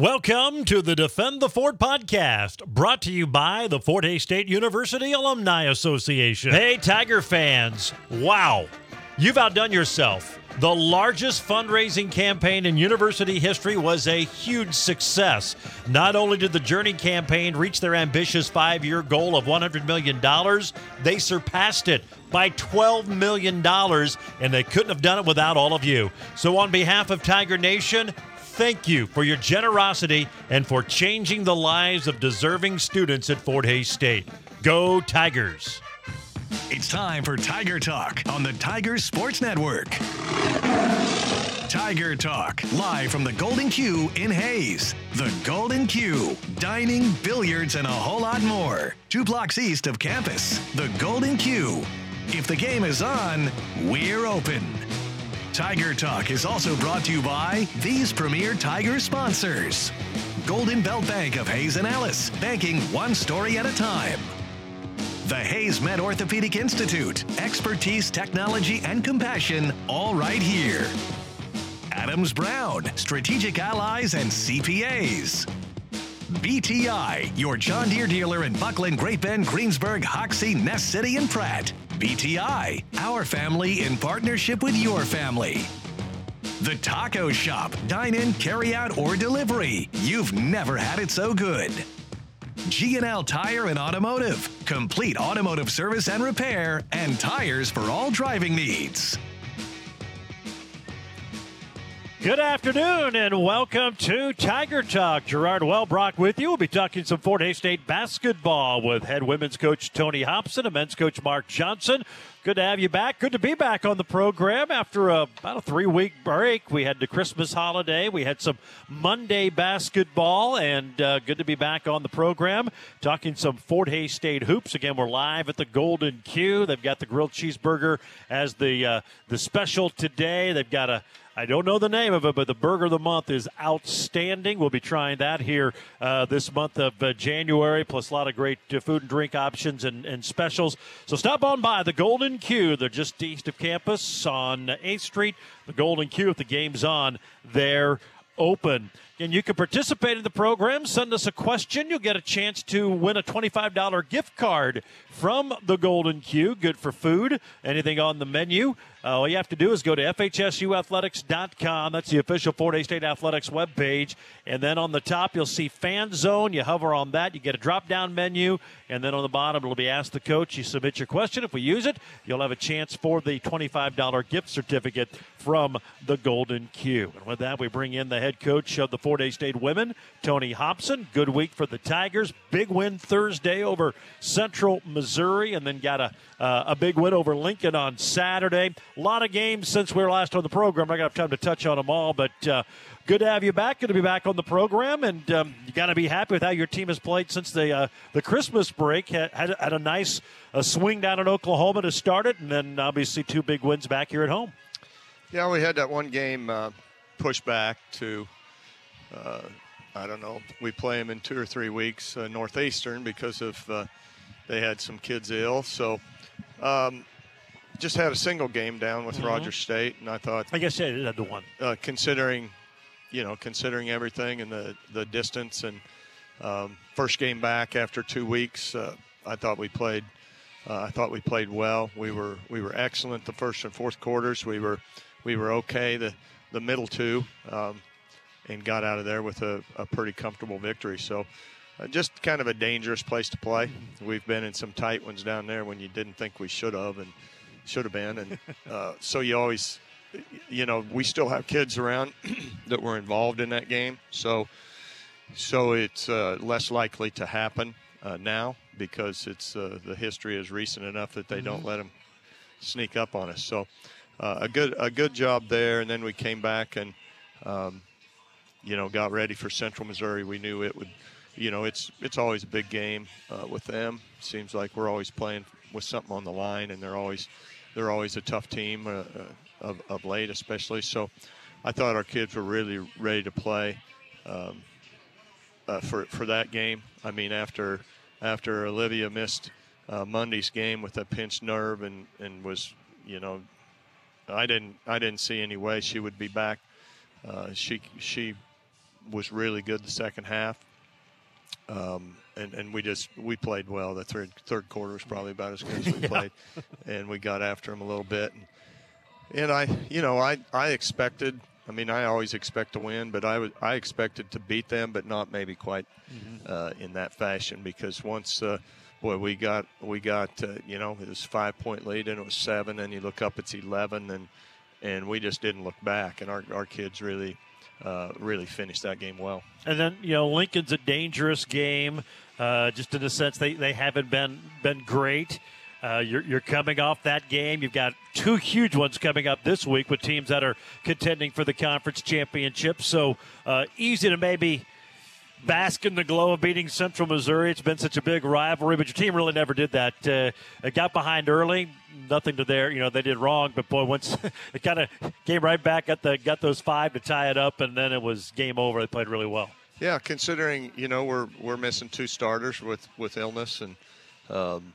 Welcome to the Defend the Fort podcast, brought to you by the Fort Hays State University Alumni Association. Hey, Tiger fans, wow, you've outdone yourself. The largest fundraising campaign in university history was a huge success. Not only did the Journey campaign reach their ambitious five year goal of $100 million, they surpassed it by $12 million, and they couldn't have done it without all of you. So, on behalf of Tiger Nation, thank you for your generosity and for changing the lives of deserving students at Fort Hays State. Go Tigers! It's time for Tiger Talk on the Tigers Sports Network. Tiger Talk, live from the Golden Q in Hays. The Golden Q, dining, billiards, and a whole lot more. Two blocks east of campus. The Golden Q. If the game is on, we're open. Tiger Talk is also brought to you by these premier Tiger sponsors Golden Belt Bank of Hays and Ellis, banking one story at a time. The HaysMed Orthopedic Institute, expertise, technology, and compassion, all right here. Adams Brown, strategic allies and CPAs. BTI, your John Deere dealer in Buckland, Great Bend, Greensburg, Hoxie, Ness City, and Pratt. BTI, our family in partnership with your family. The Taco Shop, dine in, carry out, or delivery. You've never had it so good. G&L Tire and Automotive, complete automotive service and repair, and tires for all driving needs. Good afternoon and welcome to Tiger Talk. Gerard Wellbrock with you. We'll be talking some Fort Hays State basketball with head women's coach Tony Hobson and men's coach Mark Johnson. Good to have you back. Good to be back on the program after a, about a three week break. We had the Christmas holiday, we had some Monday basketball, and uh, good to be back on the program talking some Fort Hays State hoops. Again, we're live at the Golden Q. They've got the grilled cheeseburger as the uh, the special today. They've got a I don't know the name of it, but the burger of the month is outstanding. We'll be trying that here uh, this month of uh, January, plus a lot of great uh, food and drink options and, and, specials. So stop on by the Golden Q. They're just east of campus on 8th Street. The Golden Q, if the game's on, they're open. And you can participate in the program. Send us a question. You'll get a chance to win a $25 gift card from the Golden Q. Good for food, anything on the menu. Uh, all you have to do is go to FHSUathletics.com. That's the official Fort Hays State Athletics webpage. And then on the top, you'll see Fan Zone. You hover on that. You get a drop down menu. And then on the bottom, it'll be Ask the Coach. You submit your question. If we use it, you'll have a chance for the $25 gift certificate from the Golden Q. And with that, we bring in the head coach of the Fort Hays State women, Tony Hobson. Good week for the Tigers. Big win Thursday over Central Missouri, and then got a, uh, a big win over Lincoln on Saturday. A lot of games since we were last on the program. I got time to touch on them all, but uh, good to have you back. Good to be back on the program, and um, you got to be happy with how your team has played since the uh, the Christmas break. Had, had, had a nice uh, swing down in Oklahoma to start it, and then obviously two big wins back here at home. Yeah, we had that one game uh, pushed back to. Uh, I don't know. We play them in two or three weeks, uh, Northeastern, because of uh, they had some kids ill. So um, just had a single game down with mm-hmm. Rogers State, and I thought. I guess it had the one. Uh, considering, you know, considering everything and the the distance and um, first game back after two weeks, uh, I thought we played. Uh, I thought we played well. We were we were excellent the first and fourth quarters. We were we were okay the the middle two, um, and got out of there with a, a pretty comfortable victory. So. Uh, just kind of a dangerous place to play. We've been in some tight ones down there when you didn't think we should have, and should have been. And uh, so you always, you know, we still have kids around that were involved in that game. So, so it's uh, less likely to happen uh, now because it's uh, the history is recent enough that they mm-hmm. don't let them sneak up on us. So, uh, a good a good job there. And then we came back and, um, you know, got ready for Central Missouri. We knew it would. You know, it's it's always a big game uh, with them. Seems like we're always playing with something on the line, and they're always they're always a tough team uh, uh, of, of late, especially. So I thought our kids were really ready to play um, uh, for for that game. I mean, after after Olivia missed uh, Monday's game with a pinched nerve and, and was, you know, I didn't I didn't see any way she would be back. Uh, she she was really good the second half. Um, and, and we just we played well. The third third quarter was probably about as good as we Yeah. played, and we got after them a little bit. And, and I, you know, I I expected. I mean, I always expect to win, but I was I expected to beat them, but not maybe quite uh, in that fashion because once. Uh, Boy, we got we got uh, you know it was five point lead and it was seven, and you look up it's eleven, and and we just didn't look back, and our our kids really uh, really finished that game well. And then you know Lincoln's a dangerous game, uh, just in the sense they, they haven't been been great. Uh, you're, you're coming off that game. You've got two huge ones coming up this week with teams that are contending for the conference championship. So uh, easy to maybe bask in the glow of beating Central Missouri. It's been such a big rivalry, but your team really never did that. Uh, it got behind early, nothing to their, you know, they did wrong. But boy, once it kind of came right back, got the got those five to tie it up, and then it was game over. They played really well. Yeah, considering you know we're we're missing two starters with with illness, and um,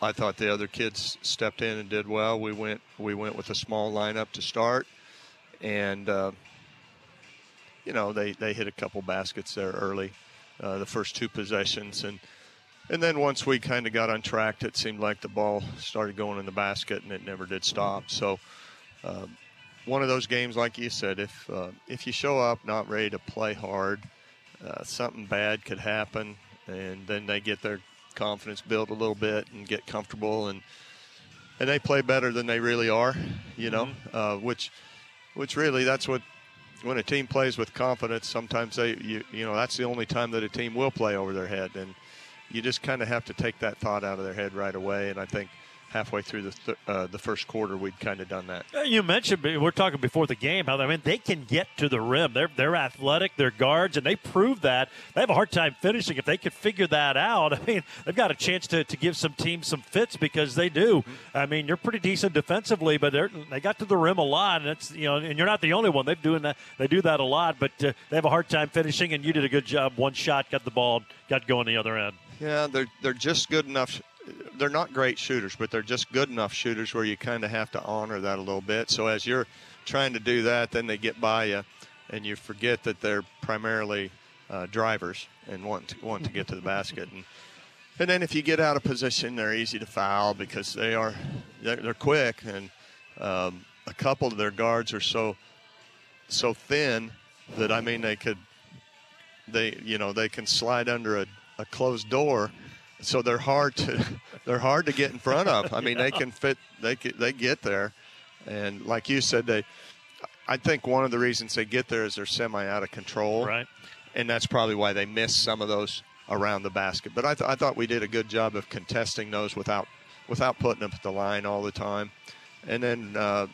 I thought the other kids stepped in and did well. We went we went with a small lineup to start, and uh, you know they they hit a couple baskets there early, uh, the first two possessions, and and then once we kind of got on track, it seemed like the ball started going in the basket, and it never did stop. So. Um, one of those games, like you said, if uh, if you show up not ready to play hard, uh, something bad could happen, and then they get their confidence built a little bit and get comfortable, and and they play better than they really are, you know, uh, which which really that's what when a team plays with confidence, sometimes they you you know that's the only time that a team will play over their head, and you just kind of have to take that thought out of their head right away, and I think. Halfway through the th- uh, the first quarter, we'd kind of done that. You mentioned we're talking before the game how I mean they can get to the rim. They're they're athletic, they're guards, and they prove that. They have a hard time finishing. If they could figure that out, I mean they've got a chance to, to give some teams some fits because they do. I mean you're pretty decent defensively, but they they got to the rim a lot, and it's you know and you're not the only one. They're doing that. They do that a lot, but uh, they have a hard time finishing. And you did a good job. One shot, got the ball, got going the other end. Yeah, they're they're just good enough. They're not great shooters, but they're just good enough shooters where you kind of have to honor that a little bit. So as you're trying to do that, then they get by you, and you forget that they're primarily uh, drivers and want to, want to get to the basket. And and then if you get out of position, they're easy to foul because they are they're, quick, and um, a couple of their guards are so so thin that I mean they could they you know they can slide under a, a closed door so they're hard to they're hard to get in front of. I mean they can fit they get, they get there. And like you said they i think one of the reasons they get there is they're semi out of control. Right. and that's probably why they miss some of those around the basket. But i, th- I thought we did a good job of contesting those without without putting them at the line all the time. And then uh,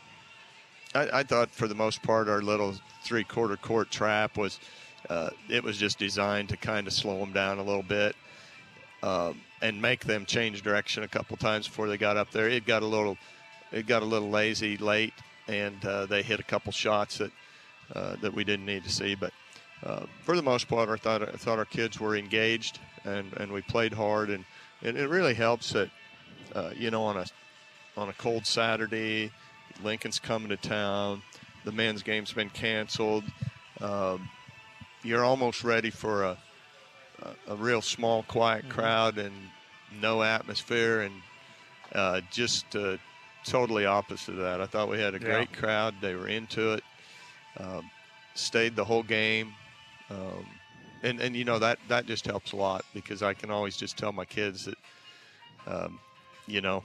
I, I thought for the most part our little three quarter court trap was uh, it was just designed to kind of slow them down a little bit um, and make them change direction a couple times before they got up there. It got a little it got a little lazy late, and uh, they hit a couple shots that uh, that we didn't need to see. But uh, for the most part, I thought I thought our kids were engaged and, and we played hard, and, and it really helps that uh, you know on a on a cold Saturday, Lincoln's coming to town, the men's game's been canceled. Um, you're almost ready for a, a, a real small, quiet crowd and no atmosphere, and uh, just uh, totally opposite of that. I thought we had a Yeah. great crowd. They were into it, um, stayed the whole game. Um, and, and you know that that just helps a lot because I can always just tell my kids that um, you know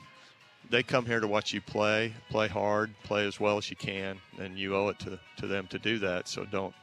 they come here to watch you play, play hard, play as well as you can, and you owe it to, to them to do that. So don't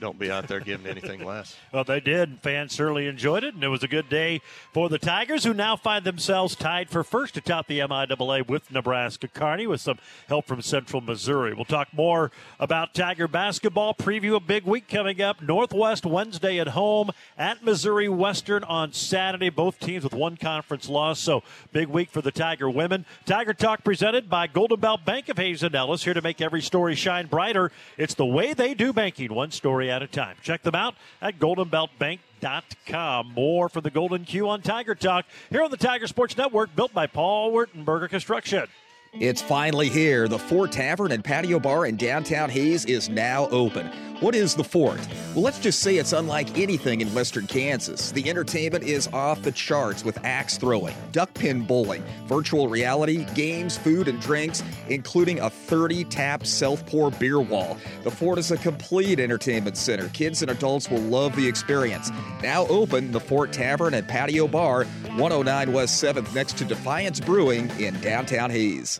don't be out there giving anything less. Well, they did. Fans certainly enjoyed it, and it was a good day for the Tigers, who now find themselves tied for first atop the MIAA with Nebraska Kearney, with some help from Central Missouri. We'll talk more about Tiger basketball. Preview a big week coming up. Northwest Wednesday at home at Missouri Western on Saturday. Both teams with one conference loss, so big week for the Tiger women. Tiger Talk presented by Golden Belt Bank of Hazen Ellis, here to make every story shine brighter. It's the way they do banking, one story at a time. Check them out at goldenbeltbank.com. More for the Golden Q on Tiger Talk here on the Tiger Sports Network, built by Paul Wertenberger Construction. It's finally here. The Fort Tavern and Patio Bar in downtown Hays is now open. What is the Fort? Well, let's just say it's unlike anything in western Kansas. The entertainment is off the charts with axe throwing, duck pin bowling, virtual reality, games, food, and drinks, including a 30 tap self pour beer wall. The Fort is a complete entertainment center. Kids and adults will love the experience. Now open, the Fort Tavern and Patio Bar, 109 West 7th, next to Defiance Brewing in downtown Hays.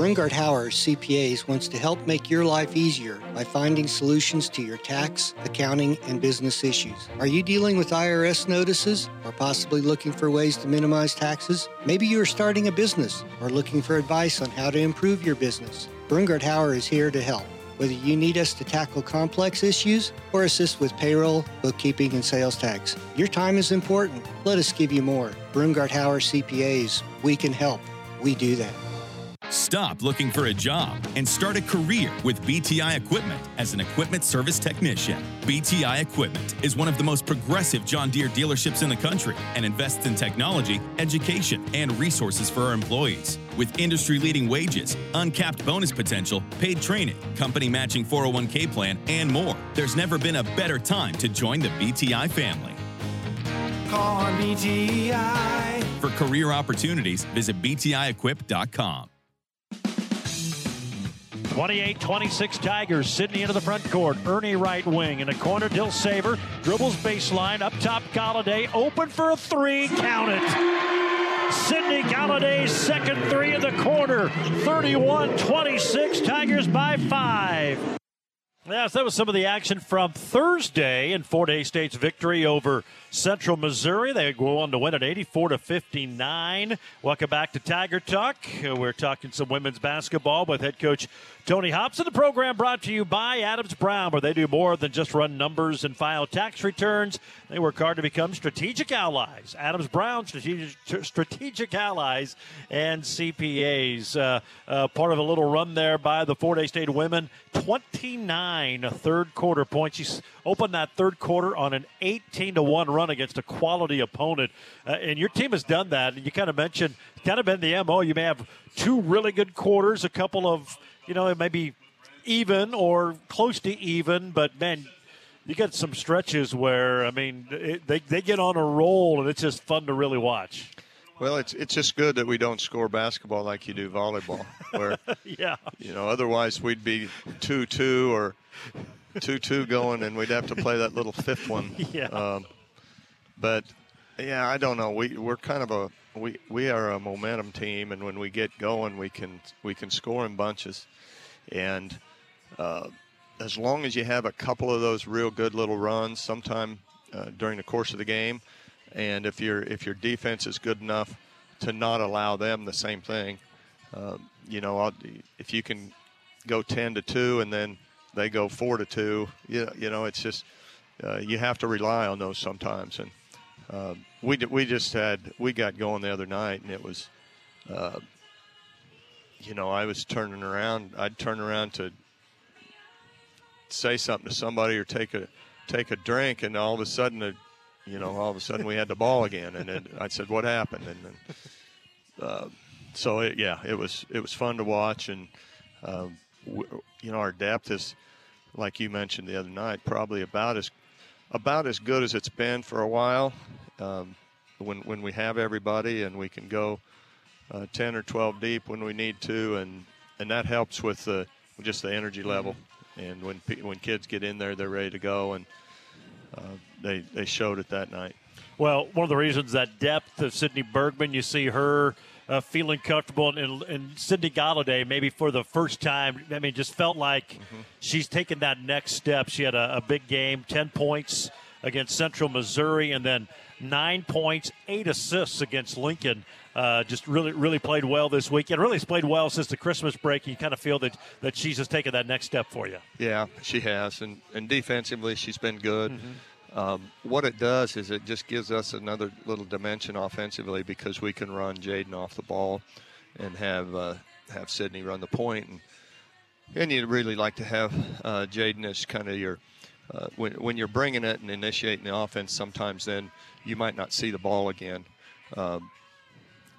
Brungard Hauer CPAs wants to help make your life easier by finding solutions to your tax, accounting, and business issues. Are you dealing with IRS notices or possibly looking for ways to minimize taxes? Maybe you are starting a business or looking for advice on how to improve your business. Brungard Hauer is here to help. Whether you need us to tackle complex issues or assist with payroll, bookkeeping, and sales tax, your time is important. Let us give you more. Brungard Hauer CPAs, we can help. We do that. Stop looking for a job and start a career with BTI Equipment as an equipment service technician. BTI Equipment is one of the most progressive John Deere dealerships in the country and invests in technology, education, and resources for our employees. With industry leading wages, uncapped bonus potential, paid training, company matching 401k plan, and more, there's never been a better time to join the BTI family. Call BTI. For career opportunities, visit BTIEquip.com. 28 26 Tigers. Sydney into the front court. Ernie right wing. In the corner, Dill Saver. Dribbles baseline. Up top, Galladay. Open for a three. Count it. Sydney Galladay's second three of the quarter. 31 26. Tigers by five. Yes, that was some of the action from Thursday in Fort Hays State's victory over Central Missouri. They go on to win at 84 to 59. Welcome back to Tiger Talk. We're talking some women's basketball with head coach Tony Hobson. The program brought to you by Adams Brown, where they do more than just run numbers and file tax returns. They work hard to become strategic allies. Adams Brown, strategic, strategic allies, and CPAs. Uh, uh, part of a little run there by the Fort Hays State women. 29 third quarter points. Opened that third quarter on an 18 to 1 run against a quality opponent. Uh, and your team has done that. And you kind of mentioned, kind of been the MO. You may have two really good quarters, a couple of you know, it may be even or close to even, but man, you get some stretches where I mean it, they they get on a roll and it's just fun to really watch. Well, it's it's just good that we don't score basketball like you do volleyball, where yeah, you know, otherwise we'd be two two or two two going, and we'd have to play that little fifth one. Yeah. Um, but yeah, I don't know. We we're kind of a we we are a momentum team, and when we get going, we can we can score in bunches. And uh, as long as you have a couple of those real good little runs sometime uh, during the course of the game, and if your if your defense is good enough to not allow them the same thing, uh, you know, if you can go ten to two and then they go four to two, you, you know, it's just uh, you have to rely on those sometimes. And uh, we we just had we got going the other night, and it was uh, you know, I was turning around. I'd turn around to say something to somebody or take a take a drink, and all of a sudden, a, you know, all of a sudden we had the ball again, and then I said, "What happened?" And then, uh, so it, yeah, it was it was fun to watch, and uh, w- you know, our depth is, like you mentioned the other night, probably about as about as good as it's been for a while. Um, when when we have everybody and we can go uh, 10 or 12 deep when we need to, and and that helps with the just the energy level. And when when kids get in there, they're ready to go, and uh, they they showed it that night. Well, one of the reasons that depth of Sydney Bergman, you see her uh, feeling comfortable, and, and Sydney Galladay, maybe for the first time, I mean, just felt like mm-hmm. she's taken that next step. She had a, a big game, 10 points against Central Missouri, and then nine points, eight assists against Lincoln. Uh, just really, really played well this week, and really has played well since the Christmas break. You kind of feel that that she's just taken that next step for you. Yeah, she has, and and defensively she's been good. Mm-hmm. Um, what it does is it just gives us another little dimension offensively because we can run Jaden off the ball and have uh, have Sydney run the point, and and you'd really like to have uh, Jaden as kind of your uh, when when you're bringing it and initiating the offense. Sometimes then you might not see the ball again. Um,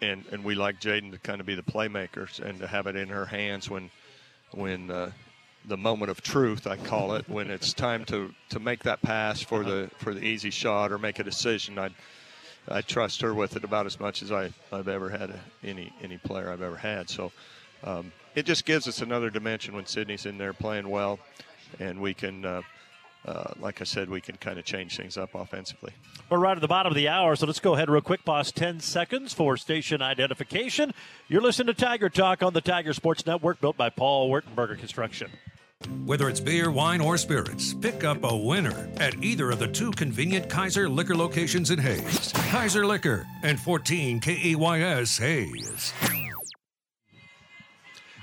and, and we like Jaden to kind of be the playmakers and to have it in her hands when when uh, the moment of truth I call it when it's time to, to make that pass for the for the easy shot or make a decision I I trust her with it about as much as I I've ever had a, any any player I've ever had so um, it just gives us another dimension when Sydney's in there playing well and we can uh, uh, like I said, we can kind of change things up offensively. We're right at the bottom of the hour, so let's go ahead real quick. boss. 10 seconds for station identification. You're listening to Tiger Talk on the Tiger Sports Network, built by Paul Wertenberger Construction. Whether it's beer, wine, or spirits, pick up a winner at either of the two convenient Kaiser Liquor locations in Hays. Kaiser Liquor and 14 KEYS Hays.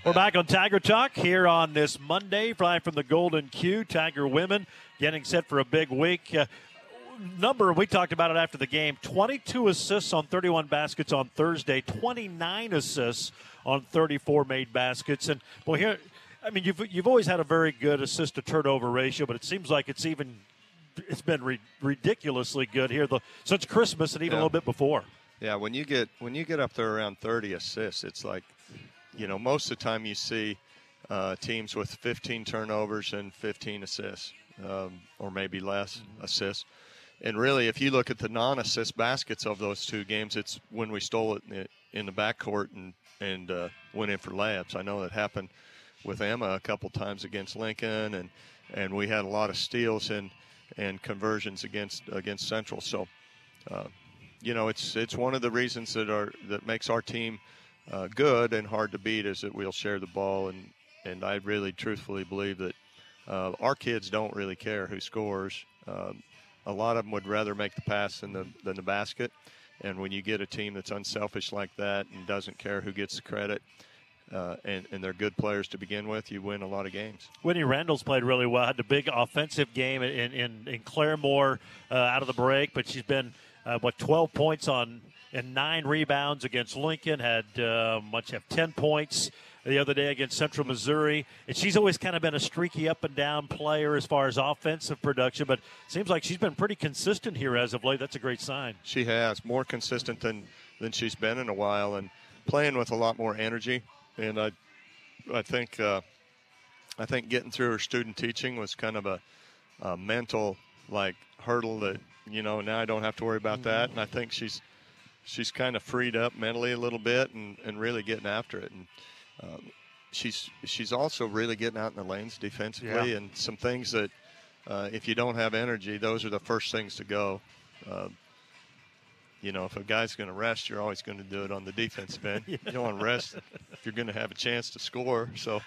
We're back on Tiger Talk here on this Monday, flying from the Golden Q. Tiger women getting set for a big week. Uh, number, we talked about it after the game 22 assists on 31 baskets on Thursday, 29 assists on 34 made baskets. And, boy, here, I mean, you've, you've always had a very good assist to turnover ratio, but it seems like it's even. It's been re- ridiculously good here the, since Christmas and even Yeah. a little bit before. Yeah, when you get when you get up there around 30 assists, it's like, you know, most of the time you see uh, teams with 15 turnovers and 15 assists, um, or maybe less assists. And really, if you look at the non-assist baskets of those two games, it's when we stole it in the, in the backcourt and and uh, went in for layups. I know that happened with Emma a couple times against Lincoln, and and we had a lot of steals and and conversions against against Central. So. Uh, you know, it's it's one of the reasons that are that makes our team uh, good and hard to beat is that we'll share the ball and and I really truthfully believe that uh, our kids don't really care who scores. Um, a lot of them would rather make the pass than the than the basket. And when you get a team that's unselfish like that and doesn't care who gets the credit, uh, and, and they're good players to begin with, you win a lot of games. Whitney Randall's played really well. Had a big offensive game in in, in Claremore uh, out of the break, but she's been uh, what 12 points on and nine rebounds against Lincoln. Had uh, much have 10 points the other day against Central Missouri. And she's always kind of been a streaky up and down player as far as offensive production, but seems like she's been pretty consistent here as of late. That's a great sign. She has more consistent than than she's been in a while, and playing with a lot more energy. And I, I think, uh, I think getting through her student teaching was kind of a, a mental like hurdle that you know now I don't have to worry about that. And I think she's she's kind of freed up mentally a little bit and, and really getting after it. And um, she's she's also really getting out in the lanes defensively Yeah. and some things that uh, if you don't have energy, those are the first things to go. Uh, you know, if a guy's going to rest, you're always going to do it on the defensive end. You don't want to rest if you're going to have a chance to score. So,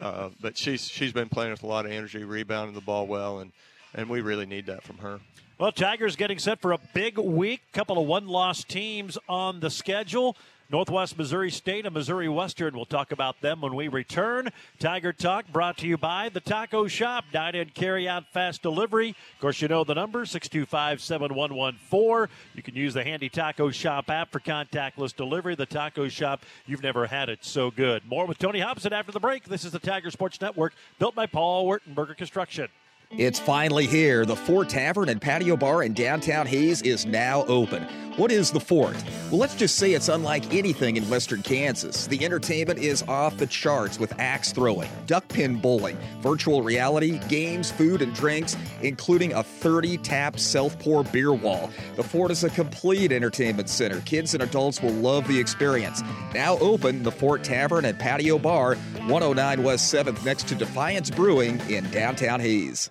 uh, but she's she's been playing with a lot of energy, rebounding the ball well, and and we really need that from her. Well, Tigers getting set for a big week. Couple of one-loss teams on the schedule. Northwest Missouri State and Missouri Western. We'll talk about them when we return. Tiger Talk brought to you by the Taco Shop. Dine in, carry out, fast delivery. Of course, you know the number 625 7114. You can use the handy Taco Shop app for contactless delivery. The Taco Shop, you've never had it so good. More with Tony Hobson after the break. This is the Tiger Sports Network, built by Paul Wertenberger Construction. It's finally here. The Fort Tavern and Patio Bar in downtown Hays is now open. What is the Fort? Well, let's just say it's unlike anything in western Kansas. The entertainment is off the charts with axe throwing, duck pin bowling, virtual reality, games, food, and drinks, including a 30 tap self pour beer wall. The Fort is a complete entertainment center. Kids and adults will love the experience. Now open, the Fort Tavern and Patio Bar, 109 West 7th, next to Defiance Brewing in downtown Hays.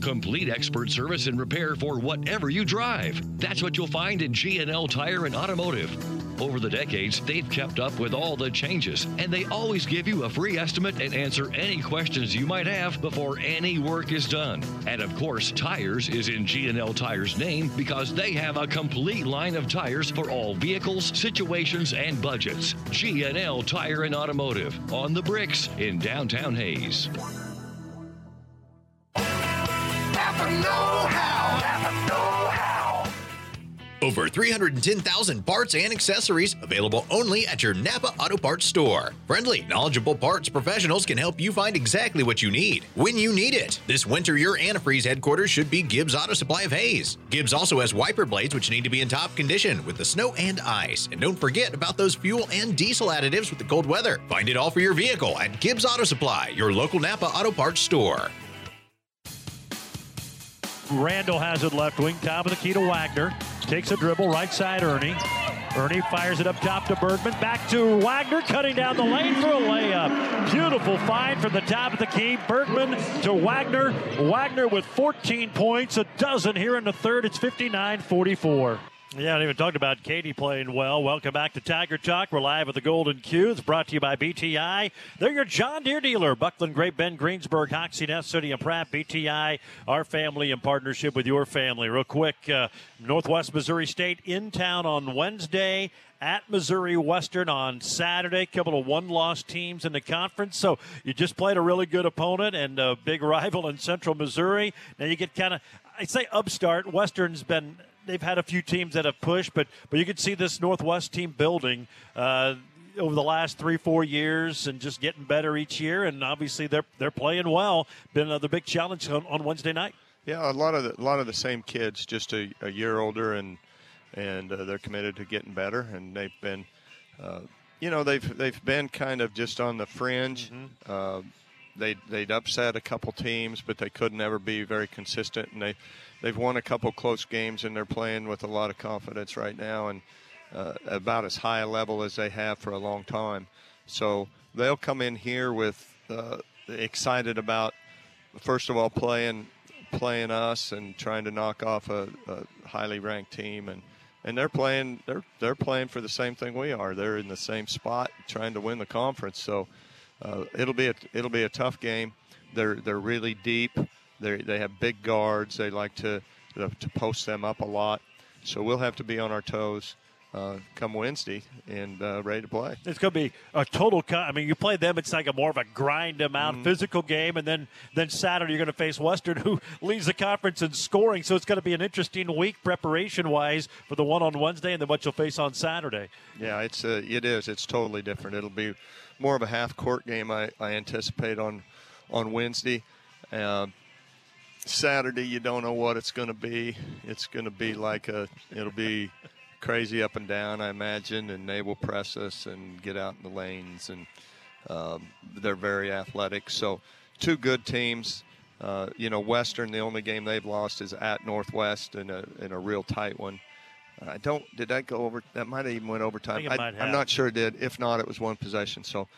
Complete expert service and repair for whatever you drive. That's what you'll find at G&L Tire and Automotive. Over the decades, they've kept up with all the changes, and they always give you a free estimate and answer any questions you might have before any work is done. And of course, tires is in G&L Tire's name because they have a complete line of tires for all vehicles, situations, and budgets. G&L Tire and Automotive on the bricks in downtown Hays. Over 310,000 parts and accessories available only at your Napa Auto Parts store. Friendly, knowledgeable parts professionals can help you find exactly what you need when you need it. This winter, your antifreeze headquarters should be Gibbs Auto Supply of Hays. Gibbs also has wiper blades which need to be in top condition with the snow and ice. And don't forget about those fuel and diesel additives with the cold weather. Find it all for your vehicle at Gibbs Auto Supply, your local Napa Auto Parts store. Randall has it left wing, top of the key to Wagner. Takes a dribble, right side Ernie. Ernie fires it up top to Bergman. Back to Wagner, cutting down the lane for a layup. Beautiful find from the top of the key. Bergman to Wagner. Wagner with 14 points, a dozen here in the third. It's 59 44. Yeah, I even talked about Katie playing well. Welcome back to Tiger Talk. We're live at the Golden Q. It's brought to you by BTI. They're your John Deere dealer. Buckland, Great Bend, Greensburg, Hoxie, Ness City, and Pratt. BTI, our family in partnership with your family. Real quick, uh, Northwest Missouri State in town on Wednesday at Missouri Western on Saturday. Couple of one-loss teams in the conference, so you just played a really good opponent and a big rival in Central Missouri. Now you get kind of, I say upstart. Western's been they've had a few teams that have pushed, but but you can see this Northwest team building. Uh, over the last three, four years, and just getting better each year, and obviously they're they're playing well. Been another big challenge on, on, Wednesday night. Yeah, a lot of the, a lot of the same kids, just a, a year older, and and uh, they're committed to getting better, and they've been, uh, you know, they've they've been kind of just on the fringe. Mm-hmm. they they'd upset a couple teams, but they could never be very consistent, and they they've won a couple close games and they're playing with a lot of confidence right now and uh, about as high a level as they have for a long time. So they'll come in here with uh, excited about first of all playing playing us and trying to knock off a, a, highly ranked team and and they're playing they're they're playing for the same thing we are. They're in the same spot trying to win the conference. So uh, it'll be a it'll be a tough game. They're they're really deep. They they have big guards. They like to to post them up a lot. So we'll have to be on our toes. Uh, come Wednesday and uh, ready to play. It's going to be a total. Co- I mean, you play them; it's like a more of a grind them out mm-hmm. physical game, and then then Saturday you're going to face Western, who leads the conference in scoring. So it's going to be an interesting week preparation wise for the one on Wednesday, and then what you'll face on Saturday. Yeah, it's uh, it is. It's totally different. It'll be more of a half court game. I, I anticipate on on Wednesday. Uh, Saturday, you don't know what it's going to be. It's going to be like a, it'll be crazy up and down, I imagine, and they will press us and get out in the lanes, and um, they're very athletic. So, two good teams. Uh, you know, Western, the only game they've lost is at Northwest in a in a real tight one. I don't. Did that go over? That might have even went overtime. I I, am not sure it did. If not, it was one possession. So,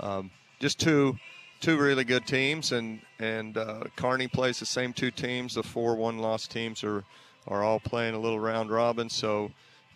um, just two two really good teams, and and uh, Kearney plays the same two teams. The four one loss teams are are all playing a little round robin. So,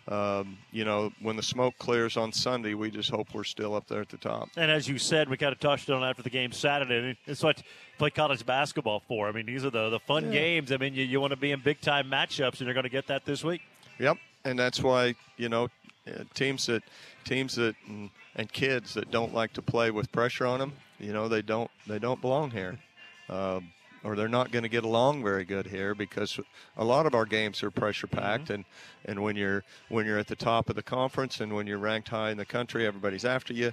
um, you know, when the smoke clears on Sunday, we just hope we're still up there at the top. And as you said, we kind of touched on after the game Saturday. It's what play college basketball for. I mean, these are the the fun yeah. games. I mean, you, you want to be in big time matchups, and you're going to get that this week. Yep, and that's why you know uh, teams that teams that and, and kids that don't like to play with pressure on them you know they don't they don't belong here, uh, or they're not going to get along very good here because a lot of our games are pressure packed, mm-hmm. and and when you're when you're at the top of the conference and when you're ranked high in the country, everybody's after you,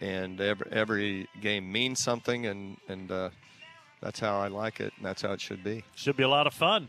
and every every game means something, and and uh, that's how I like it, and that's how it should be. Should be a lot of fun.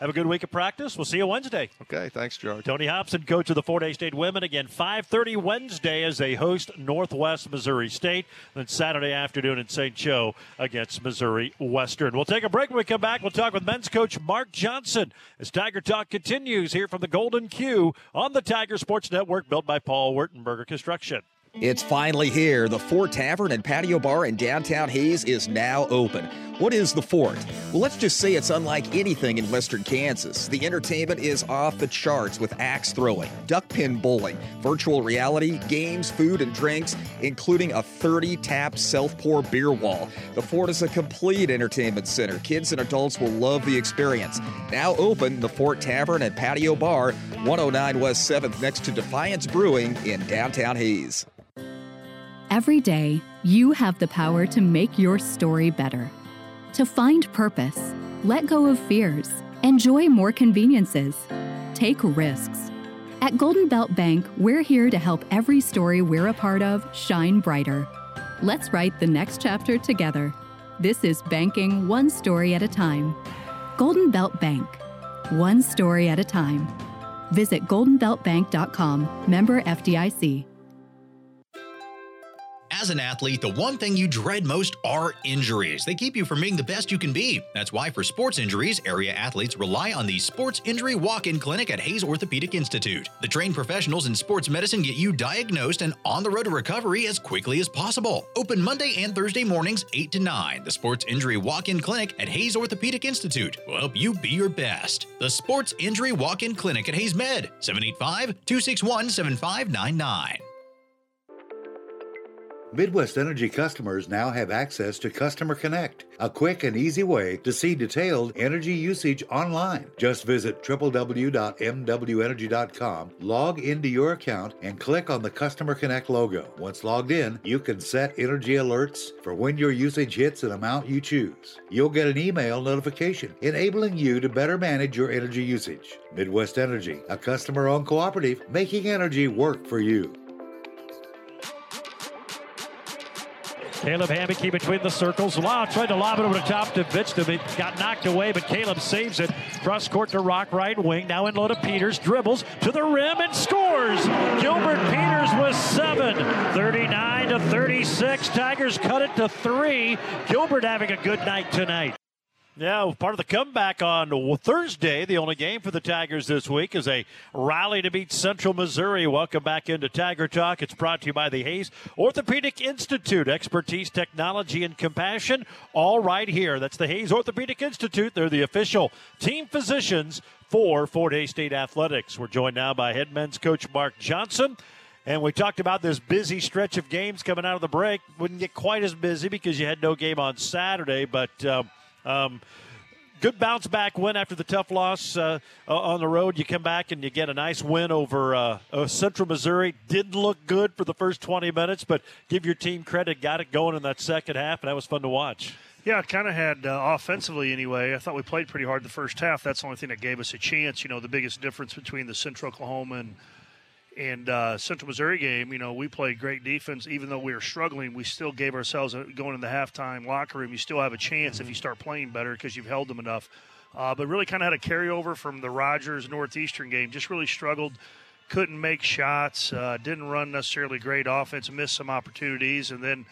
Have a good week of practice. We'll see you Wednesday. Okay, thanks, George. Tony Hobson, coach of the Fort Hays State women, again 5:30 Wednesday as they host Northwest Missouri State. Then Saturday afternoon in St. Joe against Missouri Western. We'll take a break. When we come back, we'll talk with men's coach Mark Johnson as Tiger Talk continues here from the Golden Q on the Tiger Sports Network, built by Paul Wertenberger Construction. It's finally here. The Fort Tavern and Patio Bar in downtown Hays is now open. What is the Fort? Well, let's just say it's unlike anything in western Kansas. The entertainment is off the charts with axe throwing, duck pin bowling, virtual reality, games, food, and drinks, including a 30 tap self pour beer wall. The Fort is a complete entertainment center. Kids and adults will love the experience. Now open, the Fort Tavern and Patio Bar, 109 West 7th, next to Defiance Brewing in downtown Hays. Every day, you have the power to make your story better. To find purpose, let go of fears, enjoy more conveniences, take risks. At Golden Belt Bank, we're here to help every story we're a part of shine brighter. Let's write the next chapter together. This is banking one story at a time. Golden Belt Bank, one story at a time. Visit goldenbeltbank.com, member FDIC. As an athlete, the one thing you dread most are injuries. They keep you from being the best you can be. That's why, for sports injuries, area athletes rely on the Sports Injury Walk In Clinic at Hays Orthopedic Institute. The trained professionals in sports medicine get you diagnosed and on the road to recovery as quickly as possible. Open Monday and Thursday mornings, 8 to 9. The Sports Injury Walk In Clinic at Hays Orthopedic Institute will help you be your best. The Sports Injury Walk In Clinic at HaysMed, 785 261 7599. Midwest Energy customers now have access to Customer Connect, a quick and easy way to see detailed energy usage online. Just visit www.mwenergy.com, log into your account, and click on the Customer Connect logo. Once logged in, you can set energy alerts for when your usage hits an amount you choose. You'll get an email notification enabling you to better manage your energy usage. Midwest Energy, a customer owned cooperative making energy work for you. Caleb Hammocky between the circles. Wow, tried to lob it over the top to Vitztum. It got knocked away, but Caleb saves it. Cross court to Rock right wing. Now in low to Peters. Dribbles to the rim and scores. Gilbert Peters with seven. 39 to 36. Tigers cut it to three. Gilbert having a good night tonight. Yeah, part of the comeback on Thursday, the only game for the Tigers this week is a rally to beat Central Missouri. Welcome back into Tiger Talk. It's brought to you by the Hays Orthopedic Institute. Expertise, technology, and compassion, all right here. That's the Hays Orthopedic Institute. They're the official team physicians for Fort Hays State Athletics. We're joined now by head men's coach Mark Johnson. And we talked about this busy stretch of games coming out of the break. Wouldn't get quite as busy because you had no game on Saturday, but. Uh, um, good bounce back win after the tough loss uh, on the road. You come back and you get a nice win over uh, uh, Central Missouri. Didn't look good for the first 20 minutes, but give your team credit. Got it going in that second half, and that was fun to watch. Yeah, kind of had uh, offensively anyway. I thought we played pretty hard the first half. That's the only thing that gave us a chance. You know, the biggest difference between the Central Oklahoma and and uh, Central Missouri game, you know, we played great defense. Even though we were struggling, we still gave ourselves a, going in the halftime locker room. You still have a chance mm-hmm. if you start playing better because you've held them enough. Uh, but really, kind of had a carryover from the Rogers Northeastern game. Just really struggled, couldn't make shots, uh, didn't run necessarily great offense, missed some opportunities, and then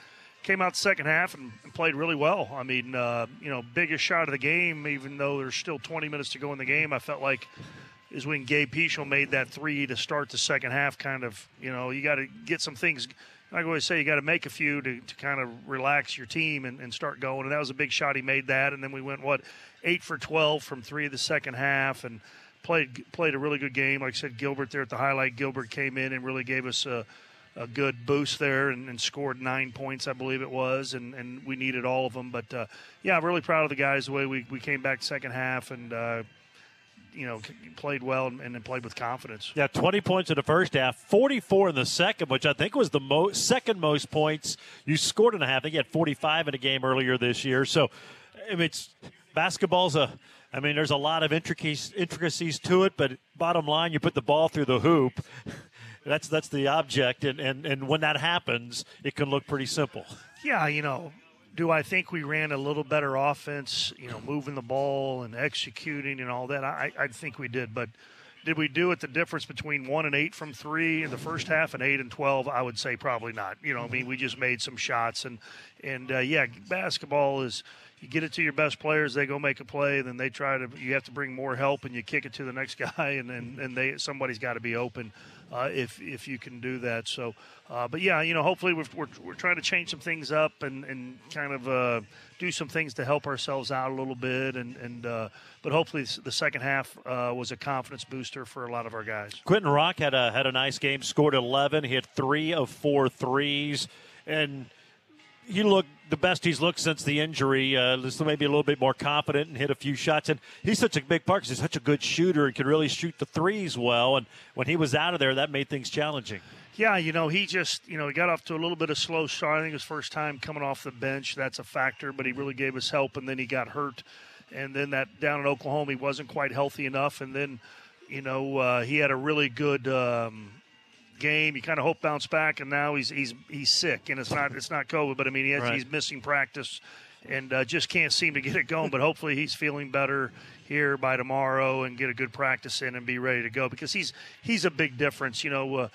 came out the second half and, and played really well. I mean, uh, you know, biggest shot of the game, even though there's still 20 minutes to go in the game. I felt like is when Gabe Pichel made that three to start the second half. Kind of, you know, you got to get some things. Like I always say you got to make a few to, to kind of relax your team and, and start going. And that was a big shot. He made that, and then we went what eight for twelve from three of the second half, and played played a really good game. Like I said, Gilbert there at the highlight. Gilbert came in and really gave us a, a good boost there and, and, scored nine points, I believe it was, and, and we needed all of them. But uh, yeah, I'm really proud of the guys the way we, we came back second half and uh, you know, played well and, and played with confidence. Yeah, 20 points in the first half, 44 in the second, which I think was the most, second most points you scored in a half. I think you had 45 in a game earlier this year. So, I mean, it's basketball's a. I mean, there's a lot of intricacies, intricacies to it, but bottom line, you put the ball through the hoop. that's that's the object, and, and and when that happens, it can look pretty simple. Yeah, you know, do I think we ran a little better offense? You know, moving the ball and executing and all that. I, I think we did, but did we do it the difference between one and eight from three in the first half and eight and twelve? I would say probably not. You know, I mean, we just made some shots and and uh, yeah, basketball is you get it to your best players, they go make a play, then they try to. You have to bring more help, and you kick it to the next guy, and and, and they somebody's got to be open uh, if if you can do that. So, uh, but yeah, you know, hopefully we're, we're, we're trying to change some things up and and kind of uh, do some things to help ourselves out a little bit, and and uh, but hopefully the second half uh, was a confidence booster for a lot of our guys. Quinton Rock had a had a nice game, scored 11, hit three of four threes, and he looked the best he's looked since the injury. Uh, maybe a little bit more confident and hit a few shots. And he's such a big part because he's such a good shooter and can really shoot the threes well. And when he was out of there, that made things challenging. Yeah, you know, he just, you know, he got off to a little bit of slow start. I think his first time coming off the bench, that's a factor, but he really gave us help, and then he got hurt. And then that down in Oklahoma, he wasn't quite healthy enough. And then, you know, uh, he had a really good um, game. He kind of hope bounce back, and now he's he's he's sick, and it's not it's not COVID, but I mean he has, right. he's missing practice, and uh, just can't seem to get it going. but hopefully he's feeling better here by tomorrow and get a good practice in and be ready to go because he's he's a big difference. You know, uh,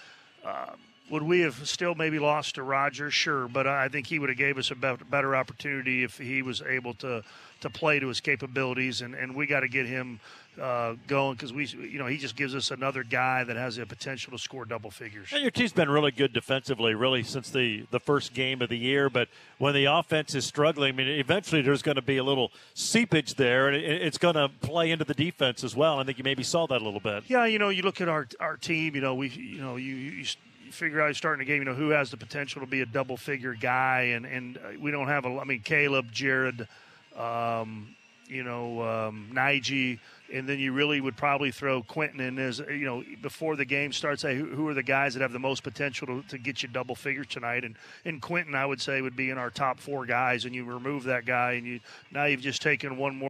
uh, would we have still maybe lost to Rogers? Sure, but I think he would have gave us a better opportunity if he was able to to play to his capabilities, and, and we got to get him uh, going because we, you know, he just gives us another guy that has the potential to score double figures. And your team's been really good defensively, really since the the first game of the year. But when the offense is struggling, I mean, eventually there's going to be a little seepage there, and it, it's going to play into the defense as well. I think you maybe saw that a little bit. Yeah, you know, you look at our our team. You know, we, you know, you. you figure out starting a game, you know, who has the potential to be a double figure guy, and and we don't have a. I mean, Caleb, Jared, um, you know, um, Nige, and then you really would probably throw Quinton in as you know before the game starts. Say who, are the guys that have the most potential to, to get you double figures tonight? And and Quinton, I would say, would be in our top four guys. And you remove that guy, and you now you've just taken one more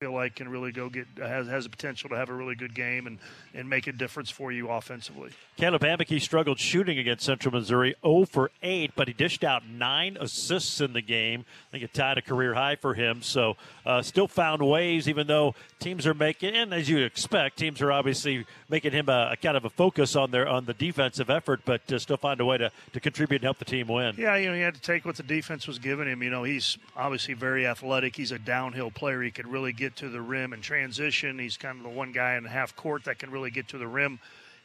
feel like can really go get has has the potential to have a really good game and and make a difference for you offensively. Caleb Hammock struggled shooting against Central Missouri 0 for 8, but he dished out nine assists in the game. I think it tied a career high for him. So uh, still found ways, even though teams are making, and as you expect, teams are obviously making him a, a kind of a focus on their on the defensive effort, but uh, still find a way to, to contribute and help the team win. Yeah, you know, he had to take what the defense was giving him. You know, he's obviously very athletic. He's a downhill player. He could really get to the rim and transition. He's kind of the one guy in half court that can really get to the rim.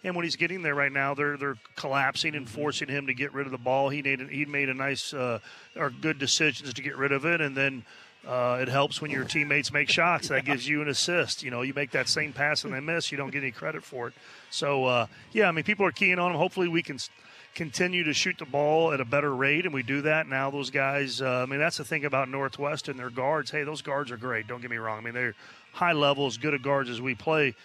And when he's getting there right now, they're they're collapsing and forcing him to get rid of the ball. He made he made a nice uh, or good decisions to get rid of it, and then uh, it helps when your teammates make shots. That gives you an assist. You know, you make that same pass and they miss, you don't get any credit for it. So uh, yeah, I mean, people are keying on him. Hopefully, we can continue to shoot the ball at a better rate, and we do that now. Those guys, uh, I mean, that's the thing about Northwest and their guards. Hey, those guards are great. Don't get me wrong. I mean, they're high level, as good at guards as we play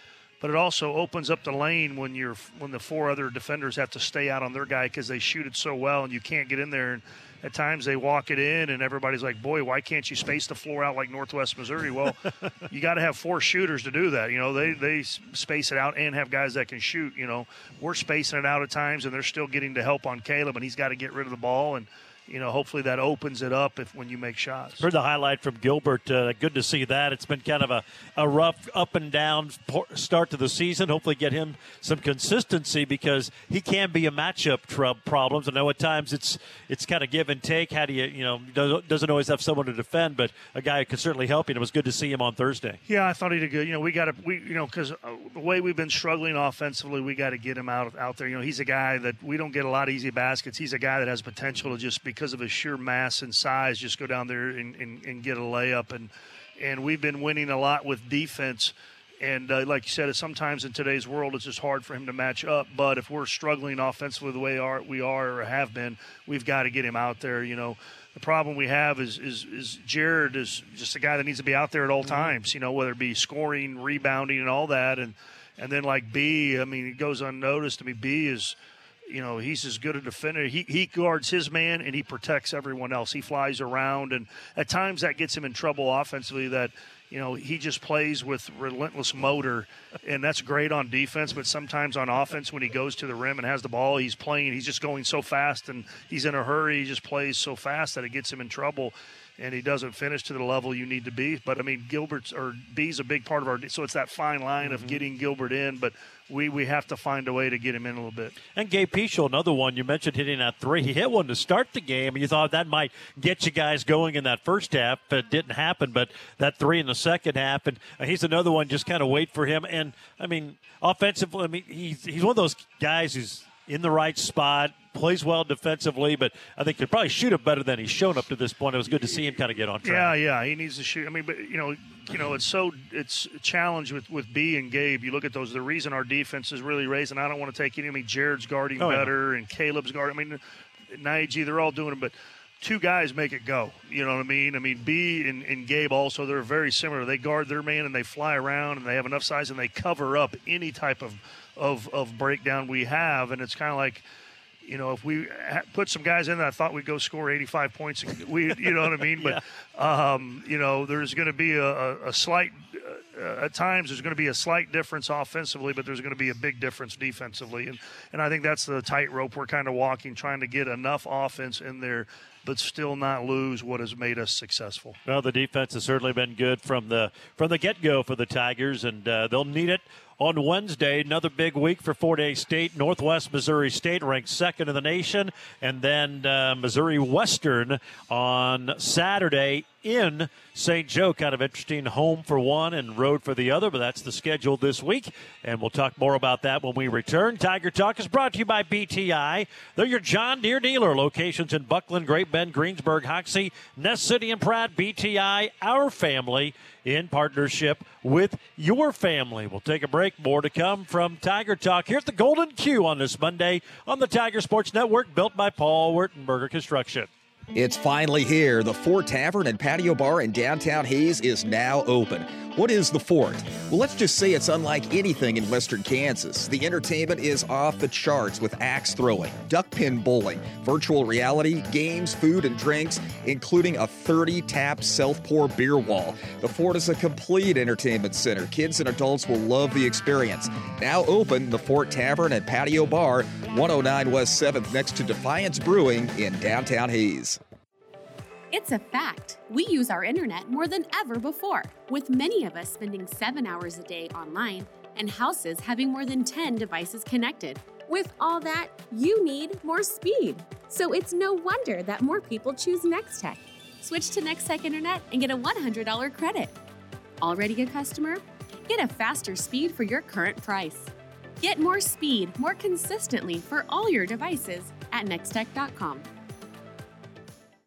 but it also opens up the lane when you're when the four other defenders have to stay out on their guy because they shoot it so well and you can't get in there and at times they walk it in and everybody's like boy why can't you space the floor out like northwest missouri? Well you got to have four shooters to do that you know? They they space it out and have guys that can shoot you know? We're spacing it out at times and they're still getting to help on caleb and he's got to get rid of the ball and you know, hopefully that opens it up if when you make shots. Heard the highlight from Gilbert. Uh, good to see that. It's been kind of a, a rough up and down start to the season. Hopefully, get him some consistency because he can be a matchup tr- problems. I know at times it's it's kind of give and take. How do you you know doesn't always have someone to defend, but a guy who can certainly help you. And it was good to see him on Thursday. Yeah, I thought he did good. You know, we got to we you know because uh, the way we've been struggling offensively, we got to get him out out there. You know, he's a guy that we don't get a lot of easy baskets. He's a guy that has potential to just be because of his sheer mass and size, just go down there and, and, and get a layup. And and we've been winning a lot with defense. And uh, like you said, sometimes in today's world, it's just hard for him to match up. But if we're struggling offensively the way are, we are or have been, we've got to get him out there. You know, the problem we have is is, is Jared is just a guy that needs to be out there at all mm-hmm. times. You know, whether it be scoring, rebounding, and all that. And and then like B, I mean, it goes unnoticed. I mean, B is you know, he's as good a defender. He, he guards his man and he protects everyone else. He flies around, and at times that gets him in trouble offensively. That you know he just plays with relentless motor, and that's great on defense. But sometimes on offense, when he goes to the rim and has the ball, he's playing. He's just going so fast, and he's in a hurry. He just plays so fast that it gets him in trouble. And he doesn't finish to the level you need to be. But I mean, Gilbert's or B's a big part of our. So it's that fine line mm-hmm. of getting Gilbert in, but we we have to find a way to get him in a little bit. And Gabe Pichel, another one you mentioned hitting that three. He hit one to start the game, and you thought that might get you guys going in that first half. It didn't happen, but that three in the second half, and he's another one. Just kind of wait for him. And I mean, offensively, I mean, he's he's one of those guys who's in the right spot, plays well defensively, but I think could probably shoot it better than he's shown up to this point. It was good to see him kind of get on track. Yeah, yeah, he needs to shoot. I mean, but you know, you know, it's so it's a challenge with with B and Gabe. You look at those. The reason our defense is really raising. I don't want to take any. I mean, Jared's guarding oh, better, yeah. and Caleb's guarding. I mean, Naiji, they're all doing it, but two guys make it go. You know what I mean? I mean, B and, and, Gabe also, they're very similar. They guard their man and they fly around and they have enough size and they cover up any type of, of, of breakdown we have. And it's kind of like, you know, if we put some guys in that I thought we'd go score 85 points, we, you know what I mean? But, yeah. um, you know, there's going to be a, a, a slight, uh, at times there's going to be a slight difference offensively, but there's going to be a big difference defensively. And, and I think that's the tightrope we're kind of walking, trying to get enough offense in there but still not lose what has made us successful. Well, the defense has certainly been good from the from the get go for the Tigers, and uh, they'll need it on Wednesday. Another big week for Fort Hays State. Northwest Missouri State ranked second in the nation. And then uh, Missouri Western on Saturday in St. Joe. Kind of interesting home for one and road for the other, but that's the schedule this week. And we'll talk more about that when we return. Tiger Talk is brought to you by BTI. They're your John Deere dealer. Locations in Bucklin, Great Bend, Greensburg, Hoxie, Ness City, and Pratt. BTI, our family in partnership with your family. We'll take a break. More to come from Tiger Talk here at the Golden Q on this Monday on the Tiger Sports Network, built by Paul Wertenberger Construction. It's finally here. The Fort Tavern and Patio Bar in downtown Hays is now open. What is the Fort? Well, let's just say it's unlike anything in western Kansas. The entertainment is off the charts with axe throwing, duck pin bowling, virtual reality, games, food, and drinks, including a 30 tap self pour beer wall. The Fort is a complete entertainment center. Kids and adults will love the experience. Now open, the Fort Tavern and Patio Bar, 109 West 7th, next to Defiance Brewing in downtown Hays. It's a fact. We use our internet more than ever before, with many of us spending seven hours a day online and houses having more than 10 devices connected. With all that, you need more speed. So it's no wonder that more people choose Nextech. Switch to Nextech Internet and get a $100 credit. Already a customer? Get a faster speed for your current price. Get more speed more consistently for all your devices at nextech.com.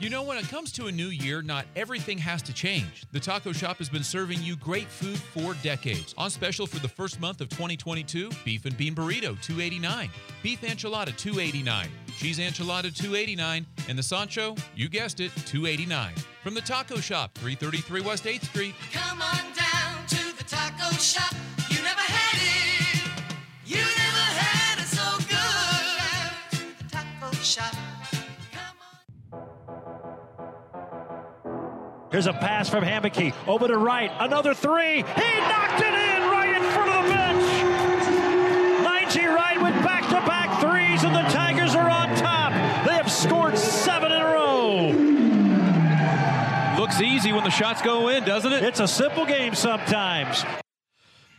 You know, when it comes to a new year, not everything has to change. The Taco Shop has been serving you great food for decades. On special for the first month of 2022, beef and bean burrito, 289, beef enchilada, 289, cheese enchilada, 289, and the Sancho, you guessed it, 289. From the Taco Shop, 333 West 8th Street. Come on down to the Taco Shop. Here's a pass from Hammocky over to right. Another three. He knocked it in right in front of the bench. 90 right with back to back threes, and the Tigers are on top. They have scored seven in a row. Looks easy when the shots go in, doesn't it? It's a simple game sometimes.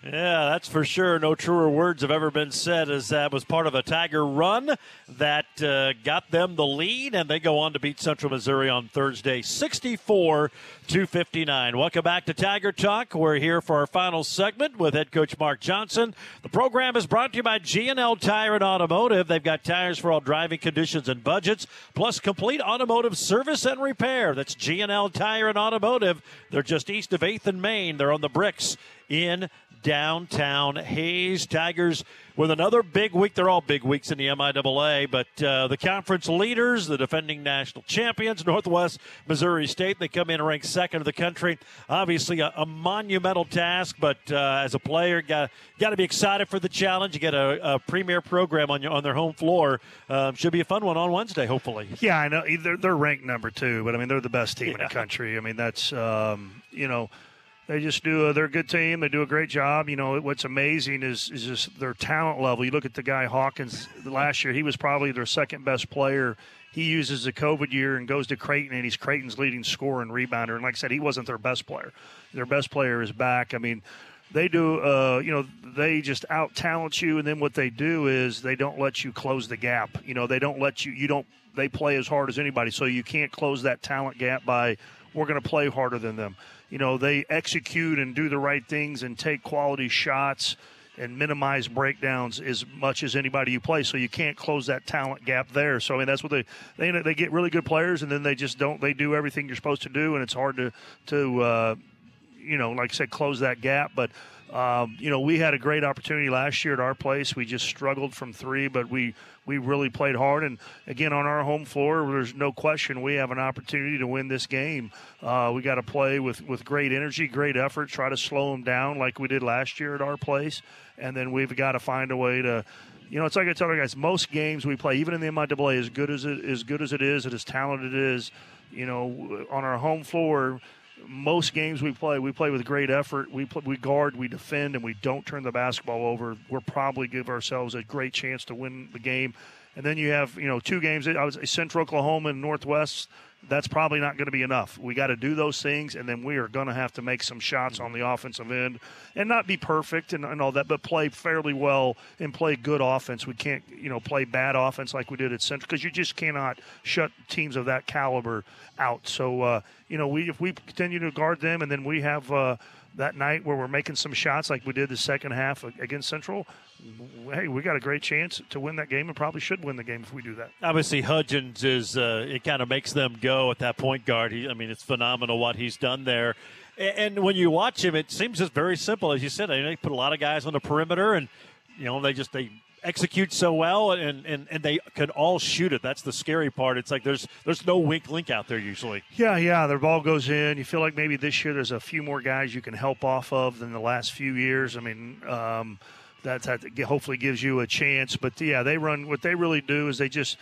Yeah, that's for sure. No truer words have ever been said as that was part of a Tiger run that uh, got them the lead, and they go on to beat Central Missouri on Thursday 64 259. Welcome back to Tiger Talk. We're here for our final segment with head coach Mark Johnson. The program is brought to you by G&L Tire and Automotive. They've got tires for all driving conditions and budgets, plus complete automotive service and repair. That's G&L Tire and Automotive. They're just east of 8th and Main. They're on the bricks in downtown Hays. Tigers with another big week. They're all big weeks in the MIAA, but uh, the conference leaders, the defending national champions, Northwest Missouri State, they come in ranked second of the country. Obviously, a, a monumental task, but uh, as a player, got got to be excited for the challenge. You get a, a premier program on your on their home floor. Um, should be a fun one on Wednesday, hopefully. Yeah, I know they're, they're ranked number two, but I mean they're the best team yeah. in the country. I mean that's um, you know they just do a, they're a good team. They do a great job. You know, what's amazing is is just their talent level. You look at the guy Hawkins last year; he was probably their second best player. He uses the COVID year and goes to Creighton, and he's Creighton's leading scorer and rebounder. And like I said, he wasn't their best player. Their best player is back. I mean, they do. Uh, you know, they just out talent you, and then what they do is they don't let you close the gap. You know, they don't let you. You don't. They play as hard as anybody, so you can't close that talent gap by we're going to play harder than them you know, they execute and do the right things and take quality shots and minimize breakdowns as much as anybody you play. So you can't close that talent gap there. So I mean that's what they they they get really good players and then they just don't they do everything you're supposed to do and it's hard to to uh, you know like I said close that gap. But um, you know we had a great opportunity last year at our place. We just struggled from three, but we we really played hard. And again, on our home floor, there's no question we have an opportunity to win this game. Uh, we got to play with, with great energy, great effort, try to slow them down like we did last year at our place. And then we've got to find a way to. You know, it's like I tell our guys. Most games we play, even in the MIAA, as good as it as good as it is, and as talented it is, you know, on our home floor, most games we play, we play with great effort. We play, we guard, we defend, and we don't turn the basketball over. We're probably give ourselves a great chance to win the game. And then you have you know two games. I was Central Oklahoma and Northwest that's probably not going to be enough. We got to do those things, and then we are going to have to make some shots on the offensive end and not be perfect and, and all that, but play fairly well and play good offense. We can't, you know, play bad offense like we did at Central because you just cannot shut teams of that caliber out. So, uh, you know, we if we continue to guard them, and then we have. Uh, that night where we're making some shots like we did the second half against Central, hey, we got a great chance to win that game and probably should win the game if we do that. Obviously, Hudgins is uh, it kind of makes them go at that point guard. He, I mean, it's phenomenal what he's done there. And, when you watch him, it seems just very simple, as you said. I mean, they put a lot of guys on the perimeter, and you know they just they execute so well and, and, and they can all shoot it. That's the scary part. It's like there's there's no wink link out there usually. Yeah, yeah. Their ball goes in. You feel like maybe this year there's a few more guys you can help off of than the last few years. I mean, um, that, that hopefully gives you a chance. But yeah, they run. What they really do is they just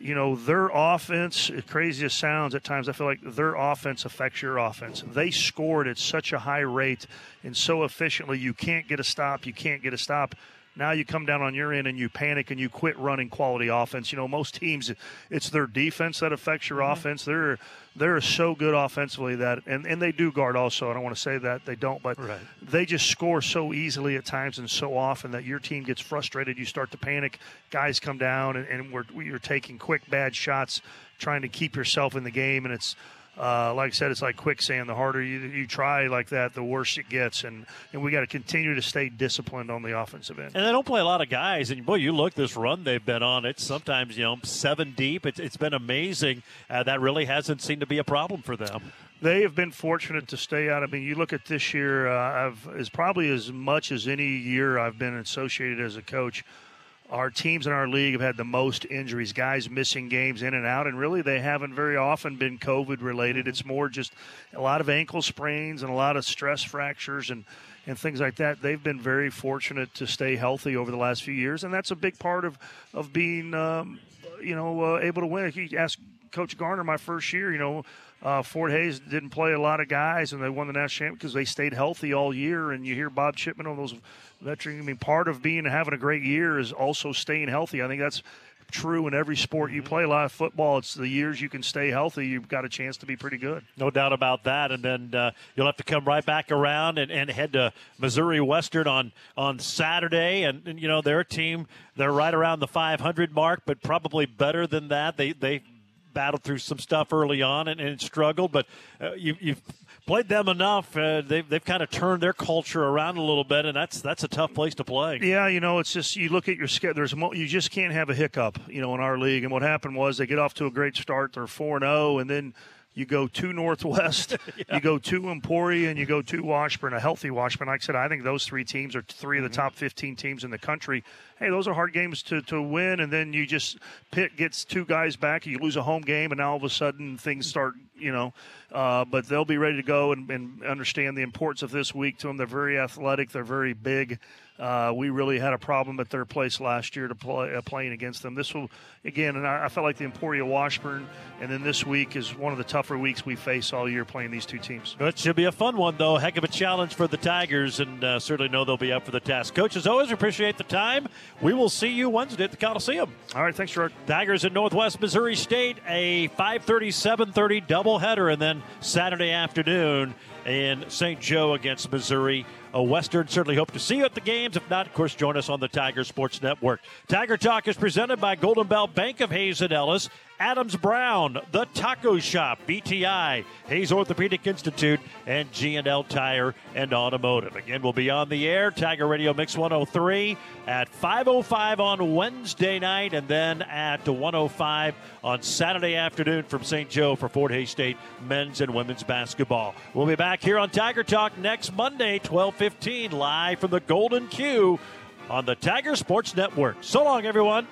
you know, their offense, crazy as sounds at times, I feel like their offense affects your offense. They scored at such a high rate and so efficiently, you can't get a stop. You can't get a stop. Now you come down on your end and you panic and you quit running quality offense. You know, most teams, it's their defense that affects your mm-hmm. offense. They're they're so good offensively that, and, and they do guard also. I don't want to say that they don't, but right. they just score so easily at times and so often that your team gets frustrated. You start to panic. Guys come down and, and we're, you're taking quick bad shots, trying to keep yourself in the game, and it's uh, like I said, it's like quicksand. The harder you, you try like that, the worse it gets. And, and we got to continue to stay disciplined on the offensive end. And they don't play a lot of guys. And boy, you look this run they've been on. It's sometimes you know seven deep. It's, it's been amazing. Uh, that really hasn't seemed to be a problem for them. They have been fortunate to stay out. I mean, you look at this year. Uh, I've is probably as much as any year I've been associated as a coach our teams in our league have had the most injuries, guys missing games in and out, and really they haven't very often been COVID related. It's more just a lot of ankle sprains and a lot of stress fractures and, and things like that. They've been very fortunate to stay healthy over the last few years, and that's a big part of of being, um, you know, uh, able to win. You ask Coach Garner my first year, you know. Uh, Fort Hays didn't play a lot of guys, and they won the national championship because they stayed healthy all year. And you hear Bob Chipman on those veteran. I mean, part of being having a great year is also staying healthy. I think that's true in every sport you play. A lot of football, it's the years you can stay healthy. You've got a chance to be pretty good. No doubt about that. And then uh, you'll have to come right back around and, and head to Missouri Western on on Saturday. And, and you know their team, they're right around the 500 mark, but probably better than that. They they battled through some stuff early on and, and struggled, but uh, you, you've played them enough. Uh, they've they've kind of turned their culture around a little bit, and that's that's a tough place to play. Yeah, you know, it's just you look at your schedule. There's mo- you just can't have a hiccup, you know, in our league. And what happened was they get off to a great start. They're four and zero, oh, and then you go to Northwest, you go to Emporia, and you go to Washburn, a healthy Washburn. Like I said, I think those three teams are 3 of the top 15 teams in the country. Hey, those are hard games to, to win, and then you just Pitt gets two guys back, you lose a home game, and now all of a sudden things start, you know. Uh, but they'll be ready to go and, and understand the importance of this week to them. They're very athletic, they're very big. Uh, we really had a problem at their place last year to play uh, playing against them. This will again, and I, I felt like the Emporia Washburn, and then this week is one of the tougher weeks we face all year playing these two teams. It should be a fun one, though. Heck of a challenge for the Tigers, and uh, certainly know they'll be up for the task. Coach, as always, appreciate the time. We will see you Wednesday at the Coliseum. All right, thanks, Gerard. Tigers in Northwest Missouri State, a 5:30, 7:30 doubleheader, and then Saturday afternoon in St. Joe against Missouri. A Western certainly hope to see you at the games. If not, of course, join us on the Tiger Sports Network. Tiger Talk is presented by Golden Belt Bank of Hays and Ellis, Adams Brown, The Taco Shop, BTI, Hays Orthopedic Institute, and G&L Tire and Automotive. Again, we'll be on the air, Tiger Radio Mix 103 at 5.05 on Wednesday night, and then at 105 on Saturday afternoon from St. Joe for Fort Hays State men's and women's basketball. We'll be back here on Tiger Talk next Monday, 12:15, live from the Golden Q on the Tiger Sports Network. So long, everyone.